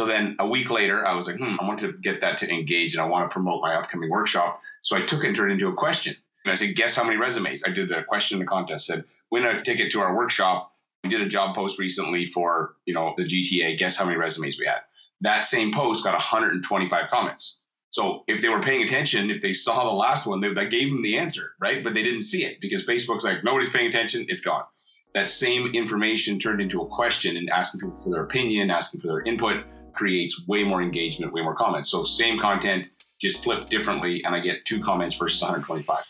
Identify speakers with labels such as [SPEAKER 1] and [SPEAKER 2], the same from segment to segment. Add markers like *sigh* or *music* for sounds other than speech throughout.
[SPEAKER 1] So then a week later, I was like, hmm, I want to get that to engage and I want to promote my upcoming workshop. So I took it and turned it into a question. And I said, guess how many resumes? I did a question in the contest, said, win a ticket to our workshop. We did a job post recently for, you know, the GTA. Guess how many resumes we had? That same post got 125 comments. So if they were paying attention, if they saw the last one, they, that gave them the answer, right? But they didn't see it because Facebook's like, nobody's paying attention, it's gone. That same information turned into a question and asking people for their opinion, asking for their input creates way more engagement, way more comments. So same content, just flipped differently, and I get two comments versus 125.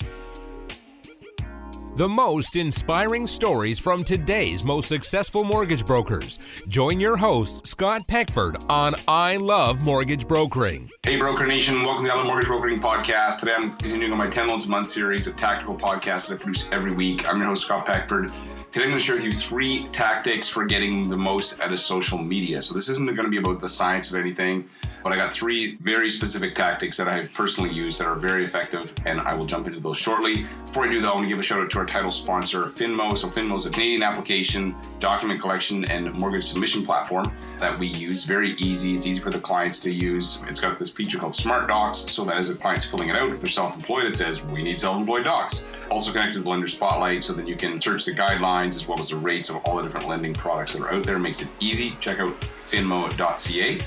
[SPEAKER 2] The most inspiring stories from today's most successful mortgage brokers. Join your host, Scott Peckford, on I Love Mortgage Brokering.
[SPEAKER 1] Hey, Broker Nation, welcome to the I Love Mortgage Brokering Podcast. Today I'm continuing on my 10 Loans a Month series of tactical podcasts that I produce every week. I'm your host, Scott Peckford. Today I'm going to share with you three tactics for getting the most out of social media. So this isn't going to be about the science of anything, but I got three very specific tactics that I have personally used that are very effective, and I will jump into those shortly. Before I do that, I want to give a shout out to our title sponsor, Finmo. So Finmo is a Canadian application, document collection, and mortgage submission platform that we use. Very easy. It's easy for the clients to use. It's got this feature called Smart Docs, so that as the client's filling it out, if they're self-employed, it says we need self-employed docs. Also connected to Lender Spotlight, so then you can search the guidelines as well as the rates of all the different lending products that are out there. It makes it easy. Check out finmo.ca.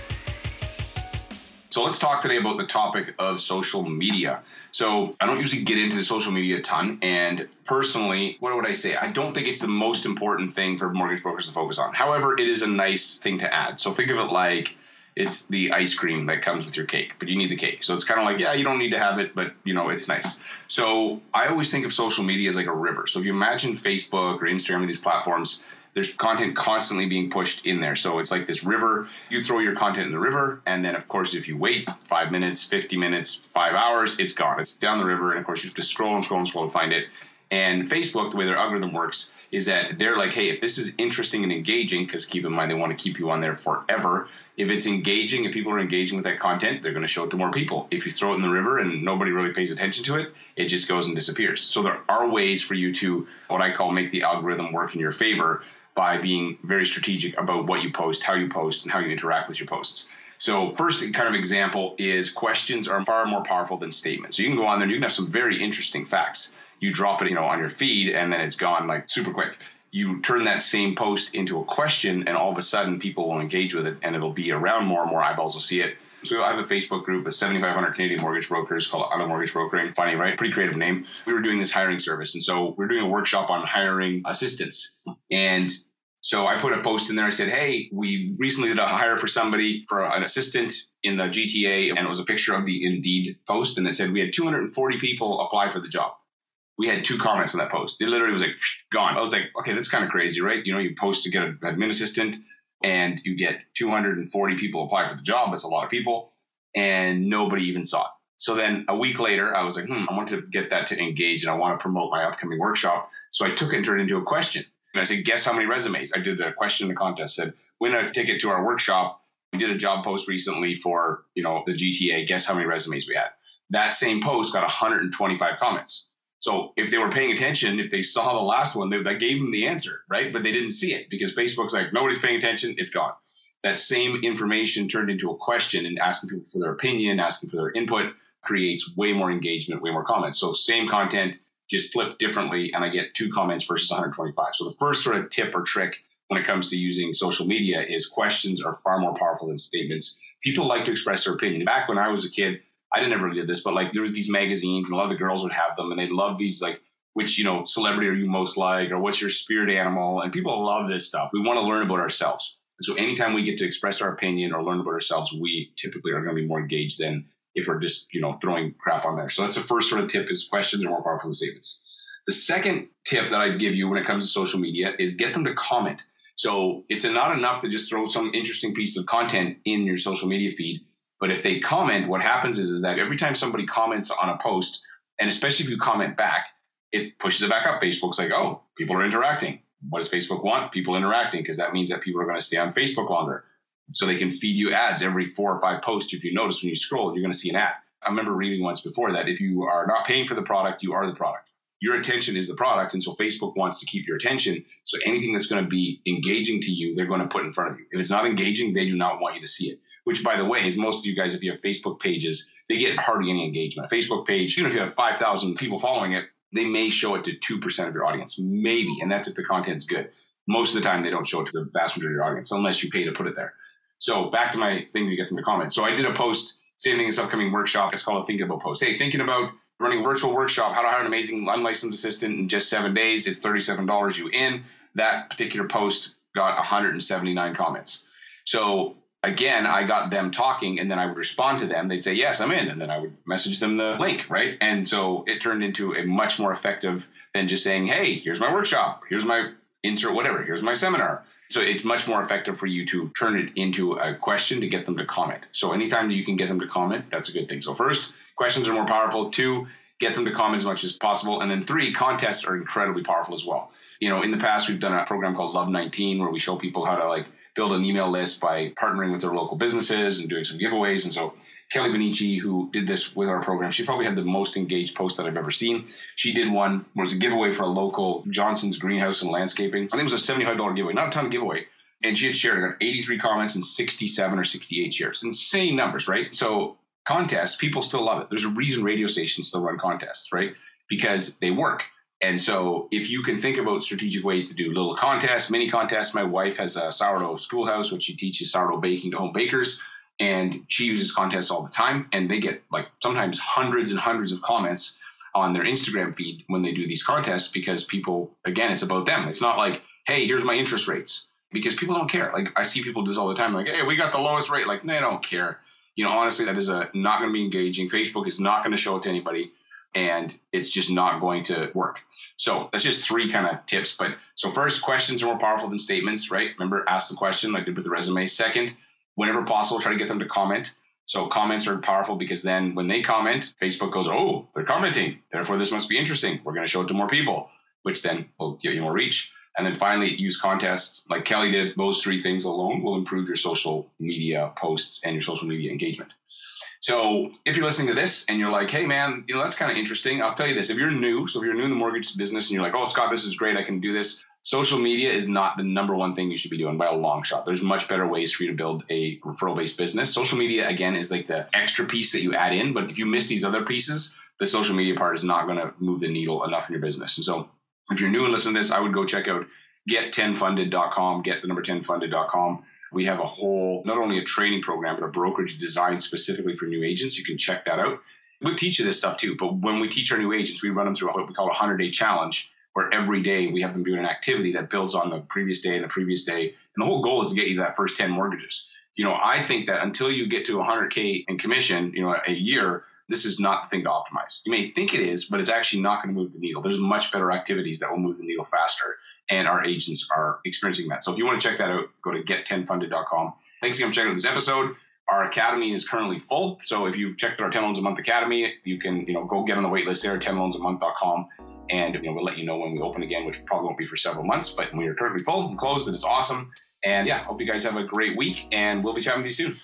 [SPEAKER 1] So let's talk today about the topic of social media. So I don't usually get into social media a ton, and personally, what would I say? I don't think it's the most important thing for mortgage brokers to focus on. However, it is a nice thing to add. So think of it like it's the ice cream that comes with your cake, but you need the cake. So it's kind of like, yeah, you don't need to have it, but you know, it's nice. *laughs* So I always think of social media as like a river. So if you imagine Facebook or Instagram or these platforms, there's content constantly being pushed in there. So it's like this river. You throw your content in the river, and then of course, if you wait five minutes, 50 minutes, five hours, it's gone. It's down the river, and of course, you have to scroll and scroll and scroll to find it. And Facebook, the way their algorithm works, is that they're like, hey, if this is interesting and engaging, because keep in mind they want to keep you on there forever. If it's engaging, if people are engaging with that content, they're going to show it to more people. If you throw it in the river and nobody really pays attention to it, it just goes and disappears. So there are ways for you to, what I call, make the algorithm work in your favor by being very strategic about what you post, how you post, and how you interact with your posts. So, first kind of example is questions are far more powerful than statements. So you can go on there and you can have some very interesting facts. You drop it, you know, on your feed, and then it's gone like super quick. You turn that same post into a question, and all of a sudden, people will engage with it, and it'll be around more and more eyeballs will see it. So I have a Facebook group of 7,500 Canadian mortgage brokers called I Love Mortgage Brokering. Funny, right? Pretty creative name. We were doing this hiring service, and so we are doing a workshop on hiring assistants. And so I put a post in there. I said, "Hey, we recently did a hire for somebody for an assistant in the GTA, and it was a picture of the Indeed post, and it said we had 240 people apply for the job. We had two comments on that post. It literally was like *sniffs* gone. I was like, okay, that's kind of crazy, right? You know, you post to get an admin assistant, and you get 240 people apply for the job. That's a lot of people, and nobody even saw it. So then a week later, I was like, hmm, I want to get that to engage, and I want to promote my upcoming workshop. So I took it and turned it into a question. And I said, guess how many resumes? I did a question in the contest, said, win a ticket to our workshop. We did a job post recently for, you know, the GTA. Guess how many resumes we had? That same post got 125 comments. So if they were paying attention, if they saw the last one, they, that gave them the answer, right? But they didn't see it because Facebook's like, nobody's paying attention, it's gone. That same information turned into a question and asking people for their opinion, asking for their input creates way more engagement, way more comments. So same content, just flipped differently, and I get two comments versus 125. So the first sort of tip or trick when it comes to using social media is questions are far more powerful than statements. People like to express their opinion. Back when I was a kid, I never really did this, but like there was these magazines, and a lot of the girls would have them, and they love these like which you know celebrity are you most like, or what's your spirit animal, and people love this stuff. We want to learn about ourselves. And so anytime we get to express our opinion or learn about ourselves, we typically are going to be more engaged than if we're just you know throwing crap on there. So that's the first sort of tip: is questions are more powerful than statements. The second tip that I'd give you when it comes to social media is get them to comment. So it's not enough to just throw some interesting piece of content in your social media feed. But if they comment, what happens is, is that every time somebody comments on a post, and especially if you comment back, it pushes it back up. Facebook's like, oh, people are interacting. What does Facebook want? People interacting because that means that people are going to stay on Facebook longer. So they can feed you ads every four or five posts. If you notice when you scroll, you're going to see an ad. I remember reading once before that if you are not paying for the product, you are the product your attention is the product. And so Facebook wants to keep your attention. So anything that's going to be engaging to you, they're going to put in front of you. If it's not engaging, they do not want you to see it. Which by the way is most of you guys, if you have Facebook pages, they get hardly any engagement. A Facebook page, even if you have 5,000 people following it, they may show it to 2% of your audience, maybe. And that's if the content's good. Most of the time, they don't show it to the vast majority of your audience unless you pay to put it there. So back to my thing to get them to comment. So I did a post, same thing this upcoming workshop. It's called a thinking about post. Hey, thinking about running a virtual workshop, how to hire an amazing unlicensed assistant in just seven days. It's $37 you in. That particular post got 179 comments. So again, I got them talking and then I would respond to them. They'd say, Yes, I'm in. And then I would message them the link, right? And so it turned into a much more effective than just saying, Hey, here's my workshop, here's my insert, whatever, here's my seminar. So it's much more effective for you to turn it into a question to get them to comment. So anytime you can get them to comment, that's a good thing. So first, questions are more powerful. Two, get them to comment as much as possible. And then three, contests are incredibly powerful as well. You know, in the past, we've done a program called Love 19 where we show people how to like build an email list by partnering with their local businesses and doing some giveaways. And so Kelly Benici, who did this with our program, she probably had the most engaged post that I've ever seen. She did one where it was a giveaway for a local Johnson's greenhouse and landscaping. I think it was a $75 giveaway, not a ton of giveaway. And she had shared, I got 83 comments and 67 or 68 shares. Insane numbers, right? So contests, people still love it. There's a reason radio stations still run contests, right? Because they work. And so if you can think about strategic ways to do little contests, mini contests, my wife has a sourdough schoolhouse, which she teaches sourdough baking to home bakers. And she uses contests all the time. And they get like sometimes hundreds and hundreds of comments on their Instagram feed when they do these contests because people, again, it's about them. It's not like, hey, here's my interest rates. Because people don't care. Like I see people do this all the time, like, hey, we got the lowest rate. Like, they don't care you know, honestly, that is a not going to be engaging. Facebook is not going to show it to anybody, and it's just not going to work. So that's just three kind of tips. But so first, questions are more powerful than statements, right? Remember, ask the question like did with the resume. Second, whenever possible, try to get them to comment. So comments are powerful because then when they comment, Facebook goes, "Oh, they're commenting. Therefore, this must be interesting. We're going to show it to more people," which then will give you more reach. And then finally, use contests like Kelly did. Those three things alone will improve your social media posts and your social media engagement. So if you're listening to this and you're like, hey man, you know, that's kind of interesting. I'll tell you this. If you're new, so if you're new in the mortgage business and you're like, oh Scott, this is great, I can do this. Social media is not the number one thing you should be doing by a long shot. There's much better ways for you to build a referral based business. Social media, again, is like the extra piece that you add in. But if you miss these other pieces, the social media part is not going to move the needle enough in your business. And so if you're new and listening to this, I would go check out get10funded.com, get the number 10funded.com. We have a whole, not only a training program, but a brokerage designed specifically for new agents. You can check that out. We'll teach you this stuff too, but when we teach our new agents, we run them through what we call a 100 day challenge, where every day we have them doing an activity that builds on the previous day and the previous day. And the whole goal is to get you that first 10 mortgages. You know, I think that until you get to 100K in commission, you know, a year, this is not the thing to optimize. You may think it is, but it's actually not going to move the needle. There's much better activities that will move the needle faster and our agents are experiencing that. So if you want to check that out, go to get10funded.com. Thanks again for checking out this episode. Our academy is currently full. So if you've checked our 10 loans a month academy, you can, you know, go get on the wait list there, 10loansamonth.com. And you know, we'll let you know when we open again, which probably won't be for several months, but we are currently full and closed, and it's awesome. And yeah, hope you guys have a great week, and we'll be chatting with you soon.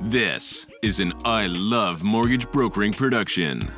[SPEAKER 3] This is an I Love Mortgage Brokering production.